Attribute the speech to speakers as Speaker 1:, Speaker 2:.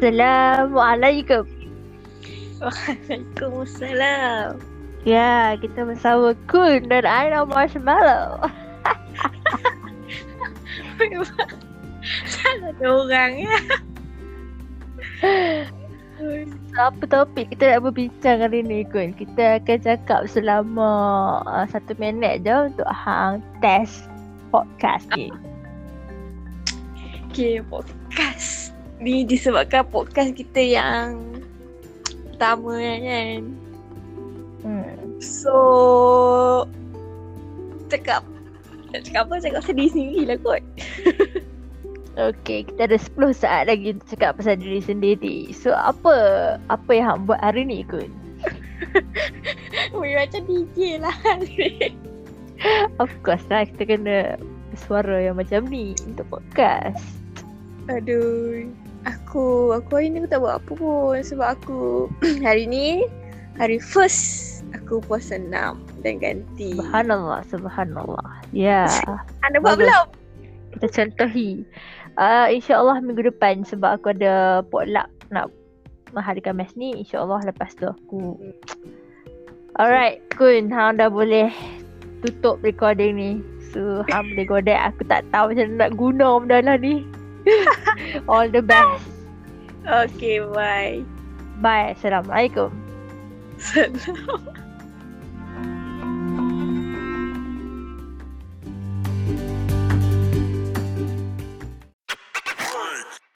Speaker 1: Assalamualaikum.
Speaker 2: Waalaikumsalam.
Speaker 1: Ya, kita bersama Kun dan Aina Marshmallow.
Speaker 2: Salah ada orang ya.
Speaker 1: Apa topik kita nak berbincang hari ni Kun? Kita akan cakap selama uh, satu minit je untuk hang test podcast ni.
Speaker 2: Okay, podcast. Ni disebabkan podcast kita yang pertama kan.
Speaker 1: Hmm.
Speaker 2: So, cakap nak cakap apa? Cakap sedih sendiri lah kot.
Speaker 1: Okay, kita ada 10 saat lagi untuk cakap pasal diri sendiri. So, apa apa yang hang buat hari ni Kun?
Speaker 2: Weh macam DJ lah.
Speaker 1: Of course lah, kita kena suara yang macam ni untuk podcast.
Speaker 2: Aduh. Aku, aku hari ni aku tak buat apa pun sebab aku hari ni hari first aku puasa enam dan ganti.
Speaker 1: Subhanallah, subhanallah. Ya.
Speaker 2: Anda buat
Speaker 1: Bagus.
Speaker 2: belum?
Speaker 1: kita contohi uh, InsyaAllah minggu depan sebab aku ada potluck nak menghadakan mes ni InsyaAllah lepas tu aku Alright Kun, hang dah boleh tutup recording ni So hang boleh godek aku tak tahu macam mana nak guna benda lah ni All the best
Speaker 2: Okay, bye.
Speaker 1: Bye Assalamualaikum
Speaker 2: Salam.